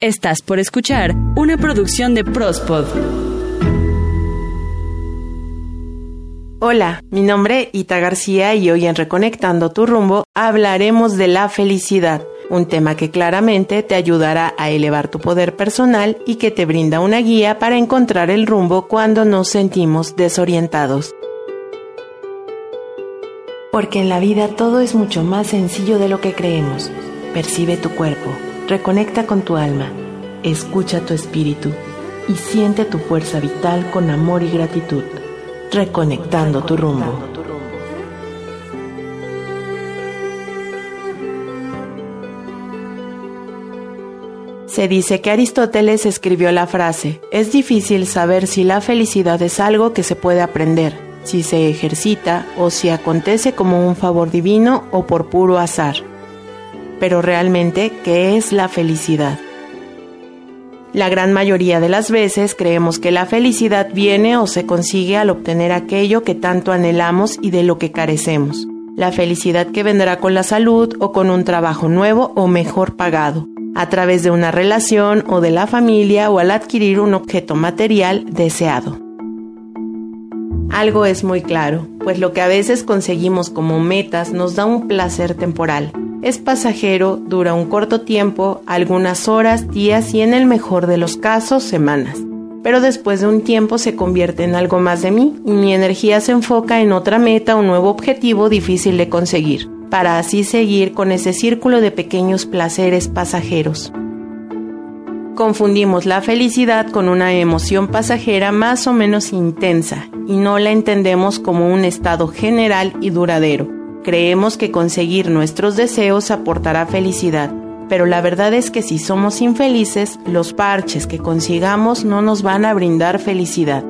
Estás por escuchar una producción de Prospod. Hola, mi nombre es Ita García y hoy en Reconectando tu rumbo hablaremos de la felicidad, un tema que claramente te ayudará a elevar tu poder personal y que te brinda una guía para encontrar el rumbo cuando nos sentimos desorientados. Porque en la vida todo es mucho más sencillo de lo que creemos. Percibe tu cuerpo Reconecta con tu alma, escucha tu espíritu y siente tu fuerza vital con amor y gratitud, reconectando tu rumbo. Se dice que Aristóteles escribió la frase, es difícil saber si la felicidad es algo que se puede aprender, si se ejercita o si acontece como un favor divino o por puro azar. Pero realmente, ¿qué es la felicidad? La gran mayoría de las veces creemos que la felicidad viene o se consigue al obtener aquello que tanto anhelamos y de lo que carecemos. La felicidad que vendrá con la salud o con un trabajo nuevo o mejor pagado, a través de una relación o de la familia o al adquirir un objeto material deseado. Algo es muy claro, pues lo que a veces conseguimos como metas nos da un placer temporal, es pasajero, dura un corto tiempo, algunas horas, días y en el mejor de los casos semanas. Pero después de un tiempo se convierte en algo más de mí y mi energía se enfoca en otra meta o nuevo objetivo difícil de conseguir, para así seguir con ese círculo de pequeños placeres pasajeros. Confundimos la felicidad con una emoción pasajera más o menos intensa y no la entendemos como un estado general y duradero Creemos que conseguir nuestros deseos aportará felicidad, pero la verdad es que si somos infelices, los parches que consigamos no nos van a brindar felicidad.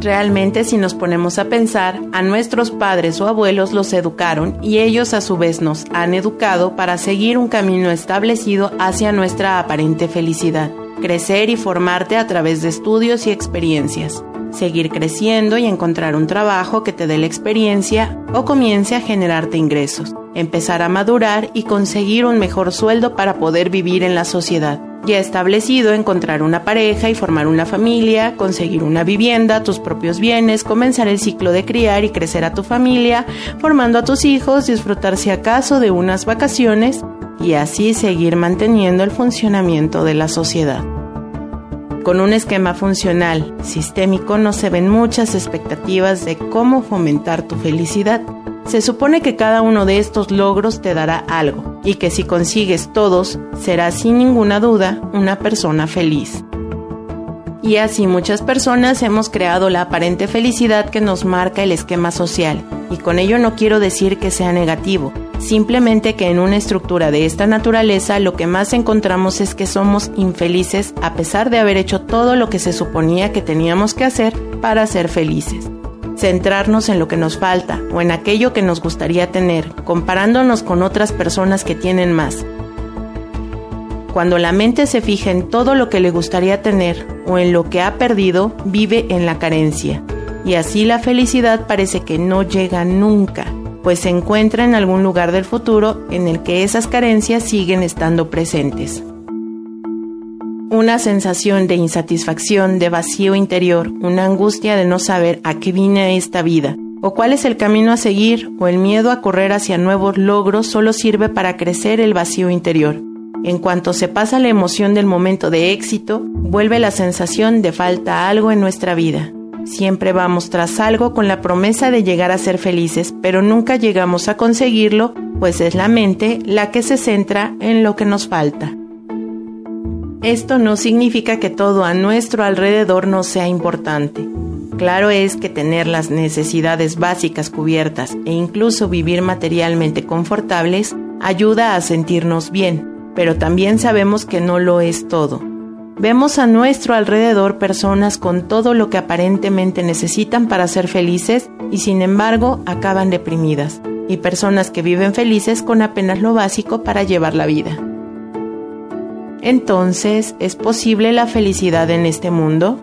Realmente si nos ponemos a pensar, a nuestros padres o abuelos los educaron y ellos a su vez nos han educado para seguir un camino establecido hacia nuestra aparente felicidad, crecer y formarte a través de estudios y experiencias seguir creciendo y encontrar un trabajo que te dé la experiencia o comience a generarte ingresos, empezar a madurar y conseguir un mejor sueldo para poder vivir en la sociedad. Ya establecido, encontrar una pareja y formar una familia, conseguir una vivienda, tus propios bienes, comenzar el ciclo de criar y crecer a tu familia, formando a tus hijos, disfrutar si acaso de unas vacaciones y así seguir manteniendo el funcionamiento de la sociedad. Con un esquema funcional sistémico no se ven muchas expectativas de cómo fomentar tu felicidad. Se supone que cada uno de estos logros te dará algo y que si consigues todos serás sin ninguna duda una persona feliz. Y así muchas personas hemos creado la aparente felicidad que nos marca el esquema social, y con ello no quiero decir que sea negativo, Simplemente que en una estructura de esta naturaleza lo que más encontramos es que somos infelices a pesar de haber hecho todo lo que se suponía que teníamos que hacer para ser felices. Centrarnos en lo que nos falta o en aquello que nos gustaría tener, comparándonos con otras personas que tienen más. Cuando la mente se fija en todo lo que le gustaría tener o en lo que ha perdido, vive en la carencia. Y así la felicidad parece que no llega nunca pues se encuentra en algún lugar del futuro en el que esas carencias siguen estando presentes. Una sensación de insatisfacción, de vacío interior, una angustia de no saber a qué vine esta vida, o cuál es el camino a seguir, o el miedo a correr hacia nuevos logros solo sirve para crecer el vacío interior. En cuanto se pasa la emoción del momento de éxito, vuelve la sensación de falta algo en nuestra vida. Siempre vamos tras algo con la promesa de llegar a ser felices, pero nunca llegamos a conseguirlo, pues es la mente la que se centra en lo que nos falta. Esto no significa que todo a nuestro alrededor no sea importante. Claro es que tener las necesidades básicas cubiertas e incluso vivir materialmente confortables ayuda a sentirnos bien, pero también sabemos que no lo es todo. Vemos a nuestro alrededor personas con todo lo que aparentemente necesitan para ser felices y sin embargo acaban deprimidas, y personas que viven felices con apenas lo básico para llevar la vida. Entonces, ¿es posible la felicidad en este mundo?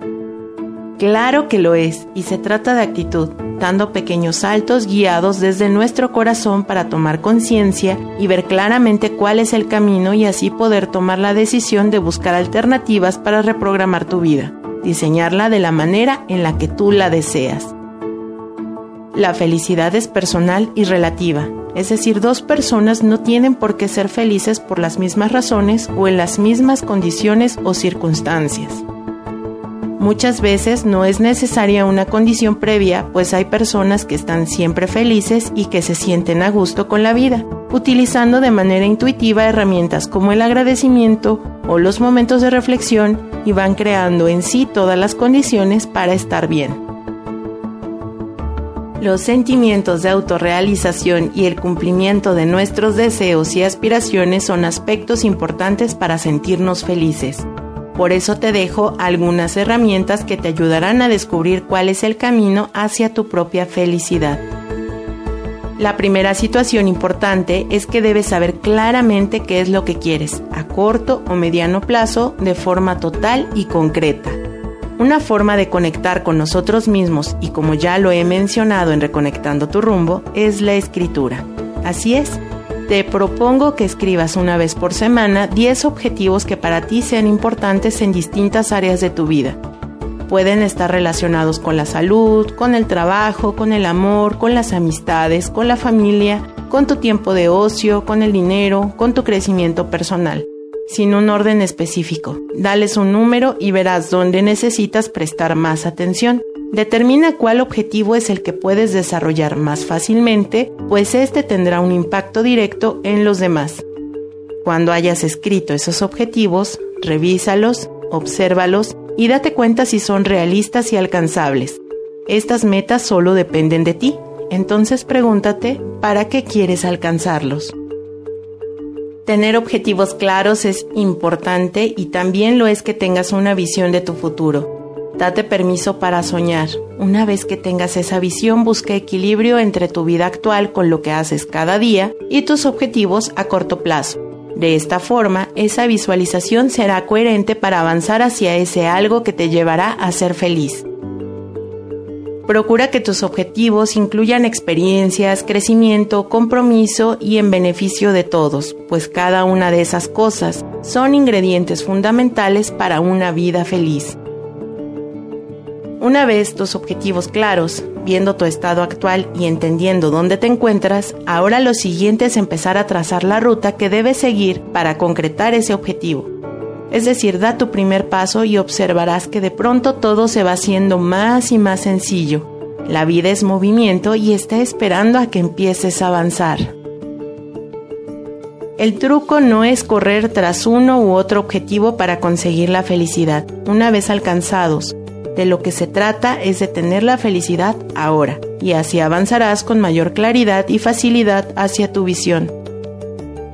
Claro que lo es, y se trata de actitud, dando pequeños saltos guiados desde nuestro corazón para tomar conciencia y ver claramente cuál es el camino y así poder tomar la decisión de buscar alternativas para reprogramar tu vida, diseñarla de la manera en la que tú la deseas. La felicidad es personal y relativa, es decir, dos personas no tienen por qué ser felices por las mismas razones o en las mismas condiciones o circunstancias. Muchas veces no es necesaria una condición previa, pues hay personas que están siempre felices y que se sienten a gusto con la vida, utilizando de manera intuitiva herramientas como el agradecimiento o los momentos de reflexión y van creando en sí todas las condiciones para estar bien. Los sentimientos de autorrealización y el cumplimiento de nuestros deseos y aspiraciones son aspectos importantes para sentirnos felices. Por eso te dejo algunas herramientas que te ayudarán a descubrir cuál es el camino hacia tu propia felicidad. La primera situación importante es que debes saber claramente qué es lo que quieres, a corto o mediano plazo, de forma total y concreta. Una forma de conectar con nosotros mismos y como ya lo he mencionado en Reconectando tu rumbo, es la escritura. Así es, te propongo que escribas una vez por semana 10 objetivos que para ti sean importantes en distintas áreas de tu vida. Pueden estar relacionados con la salud, con el trabajo, con el amor, con las amistades, con la familia, con tu tiempo de ocio, con el dinero, con tu crecimiento personal sin un orden específico. Dales un número y verás dónde necesitas prestar más atención. Determina cuál objetivo es el que puedes desarrollar más fácilmente, pues este tendrá un impacto directo en los demás. Cuando hayas escrito esos objetivos, revísalos, obsérvalos y date cuenta si son realistas y alcanzables. Estas metas solo dependen de ti, entonces pregúntate, ¿para qué quieres alcanzarlos? Tener objetivos claros es importante y también lo es que tengas una visión de tu futuro. Date permiso para soñar. Una vez que tengas esa visión, busca equilibrio entre tu vida actual con lo que haces cada día y tus objetivos a corto plazo. De esta forma, esa visualización será coherente para avanzar hacia ese algo que te llevará a ser feliz. Procura que tus objetivos incluyan experiencias, crecimiento, compromiso y en beneficio de todos, pues cada una de esas cosas son ingredientes fundamentales para una vida feliz. Una vez tus objetivos claros, viendo tu estado actual y entendiendo dónde te encuentras, ahora lo siguiente es empezar a trazar la ruta que debes seguir para concretar ese objetivo. Es decir, da tu primer paso y observarás que de pronto todo se va haciendo más y más sencillo. La vida es movimiento y está esperando a que empieces a avanzar. El truco no es correr tras uno u otro objetivo para conseguir la felicidad, una vez alcanzados. De lo que se trata es de tener la felicidad ahora, y así avanzarás con mayor claridad y facilidad hacia tu visión.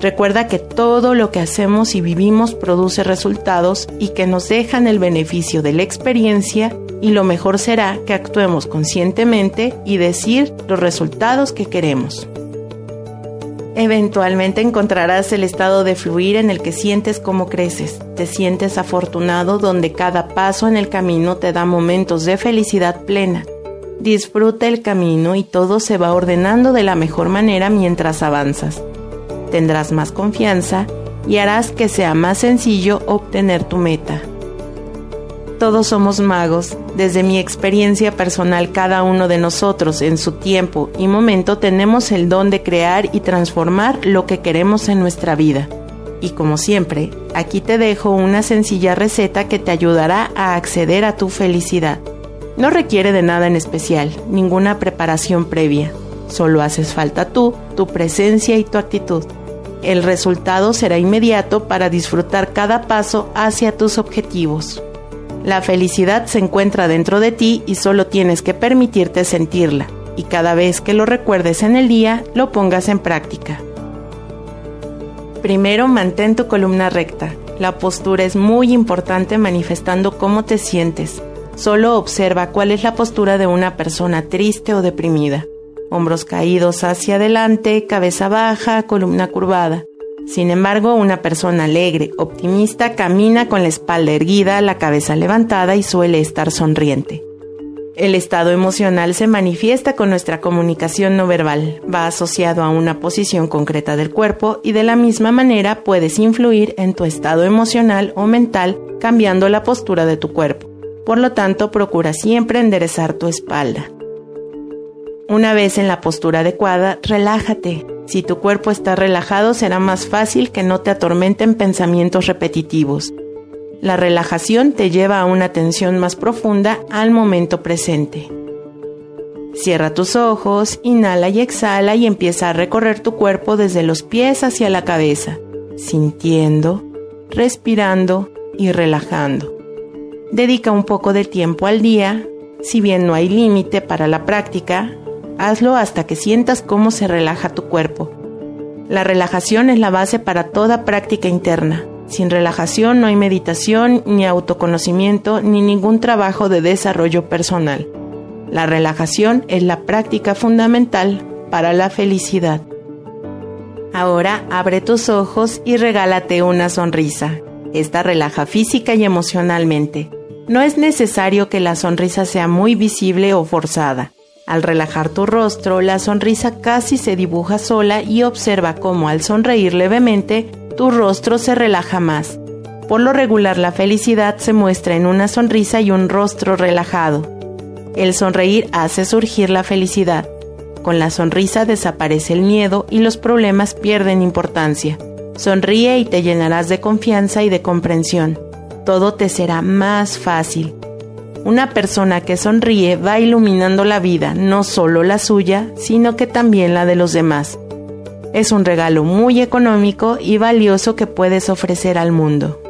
Recuerda que todo lo que hacemos y vivimos produce resultados y que nos dejan el beneficio de la experiencia y lo mejor será que actuemos conscientemente y decir los resultados que queremos. Eventualmente encontrarás el estado de fluir en el que sientes cómo creces. Te sientes afortunado donde cada paso en el camino te da momentos de felicidad plena. Disfruta el camino y todo se va ordenando de la mejor manera mientras avanzas tendrás más confianza y harás que sea más sencillo obtener tu meta. Todos somos magos. Desde mi experiencia personal, cada uno de nosotros en su tiempo y momento tenemos el don de crear y transformar lo que queremos en nuestra vida. Y como siempre, aquí te dejo una sencilla receta que te ayudará a acceder a tu felicidad. No requiere de nada en especial, ninguna preparación previa. Solo haces falta tú, tu presencia y tu actitud el resultado será inmediato para disfrutar cada paso hacia tus objetivos. La felicidad se encuentra dentro de ti y solo tienes que permitirte sentirla, y cada vez que lo recuerdes en el día, lo pongas en práctica. Primero, mantén tu columna recta. La postura es muy importante manifestando cómo te sientes. Solo observa cuál es la postura de una persona triste o deprimida hombros caídos hacia adelante, cabeza baja, columna curvada. Sin embargo, una persona alegre, optimista, camina con la espalda erguida, la cabeza levantada y suele estar sonriente. El estado emocional se manifiesta con nuestra comunicación no verbal, va asociado a una posición concreta del cuerpo y de la misma manera puedes influir en tu estado emocional o mental cambiando la postura de tu cuerpo. Por lo tanto, procura siempre enderezar tu espalda. Una vez en la postura adecuada, relájate. Si tu cuerpo está relajado, será más fácil que no te atormenten pensamientos repetitivos. La relajación te lleva a una atención más profunda al momento presente. Cierra tus ojos, inhala y exhala y empieza a recorrer tu cuerpo desde los pies hacia la cabeza, sintiendo, respirando y relajando. Dedica un poco de tiempo al día, si bien no hay límite para la práctica, hazlo hasta que sientas cómo se relaja tu cuerpo. La relajación es la base para toda práctica interna. Sin relajación no hay meditación, ni autoconocimiento, ni ningún trabajo de desarrollo personal. La relajación es la práctica fundamental para la felicidad. Ahora abre tus ojos y regálate una sonrisa. Esta relaja física y emocionalmente. No es necesario que la sonrisa sea muy visible o forzada. Al relajar tu rostro, la sonrisa casi se dibuja sola y observa cómo al sonreír levemente tu rostro se relaja más. Por lo regular la felicidad se muestra en una sonrisa y un rostro relajado. El sonreír hace surgir la felicidad. Con la sonrisa desaparece el miedo y los problemas pierden importancia. Sonríe y te llenarás de confianza y de comprensión. Todo te será más fácil. Una persona que sonríe va iluminando la vida, no solo la suya, sino que también la de los demás. Es un regalo muy económico y valioso que puedes ofrecer al mundo.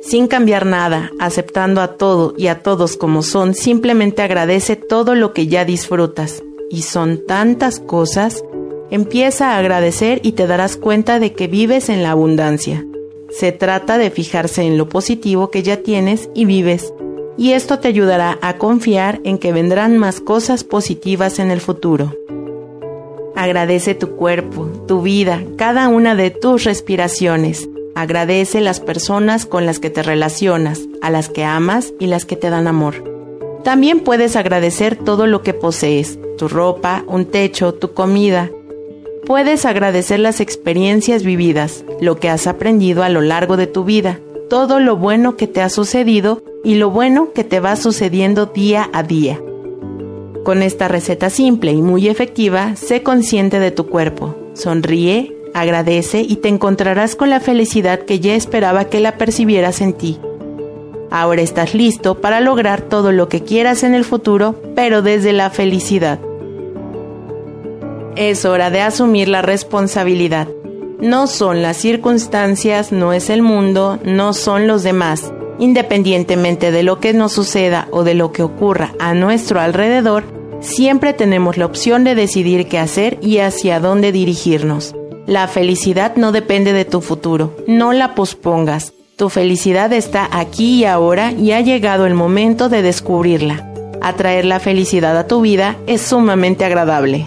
Sin cambiar nada, aceptando a todo y a todos como son, simplemente agradece todo lo que ya disfrutas. Y son tantas cosas. Empieza a agradecer y te darás cuenta de que vives en la abundancia. Se trata de fijarse en lo positivo que ya tienes y vives, y esto te ayudará a confiar en que vendrán más cosas positivas en el futuro. Agradece tu cuerpo, tu vida, cada una de tus respiraciones. Agradece las personas con las que te relacionas, a las que amas y las que te dan amor. También puedes agradecer todo lo que posees, tu ropa, un techo, tu comida. Puedes agradecer las experiencias vividas, lo que has aprendido a lo largo de tu vida, todo lo bueno que te ha sucedido y lo bueno que te va sucediendo día a día. Con esta receta simple y muy efectiva, sé consciente de tu cuerpo. Sonríe, agradece y te encontrarás con la felicidad que ya esperaba que la percibieras en ti. Ahora estás listo para lograr todo lo que quieras en el futuro, pero desde la felicidad. Es hora de asumir la responsabilidad. No son las circunstancias, no es el mundo, no son los demás. Independientemente de lo que nos suceda o de lo que ocurra a nuestro alrededor, Siempre tenemos la opción de decidir qué hacer y hacia dónde dirigirnos. La felicidad no depende de tu futuro, no la pospongas. Tu felicidad está aquí y ahora y ha llegado el momento de descubrirla. Atraer la felicidad a tu vida es sumamente agradable.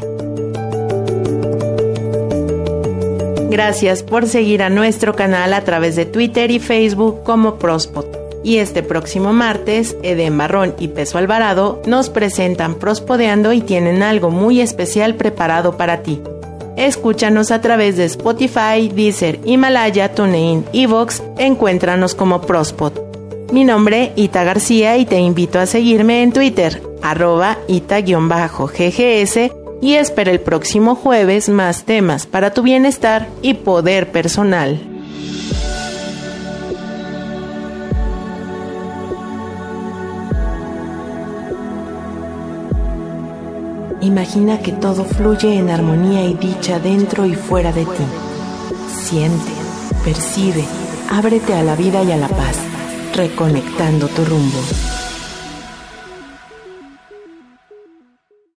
Gracias por seguir a nuestro canal a través de Twitter y Facebook como Prospot. Y este próximo martes, Eden Barrón y Peso Alvarado nos presentan Prospodeando y tienen algo muy especial preparado para ti. Escúchanos a través de Spotify, Deezer, Himalaya, TuneIn, Evox, encuéntranos como Prospod. Mi nombre, Ita García, y te invito a seguirme en Twitter, arroba ita-ggs, y espera el próximo jueves más temas para tu bienestar y poder personal. Imagina que todo fluye en armonía y dicha dentro y fuera de ti. Siente, percibe, ábrete a la vida y a la paz, reconectando tu rumbo.